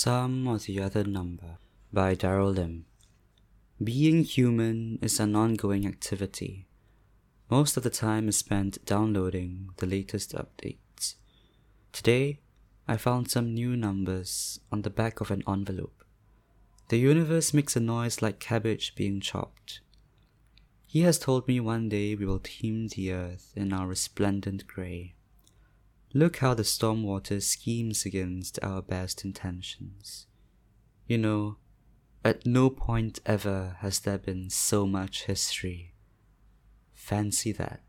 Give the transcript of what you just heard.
Some or the Other Number by Daryl Lim. Being human is an ongoing activity. Most of the time is spent downloading the latest updates. Today, I found some new numbers on the back of an envelope. The universe makes a noise like cabbage being chopped. He has told me one day we will teem the earth in our resplendent grey. Look how the storm water schemes against our best intentions. You know, at no point ever has there been so much history. Fancy that.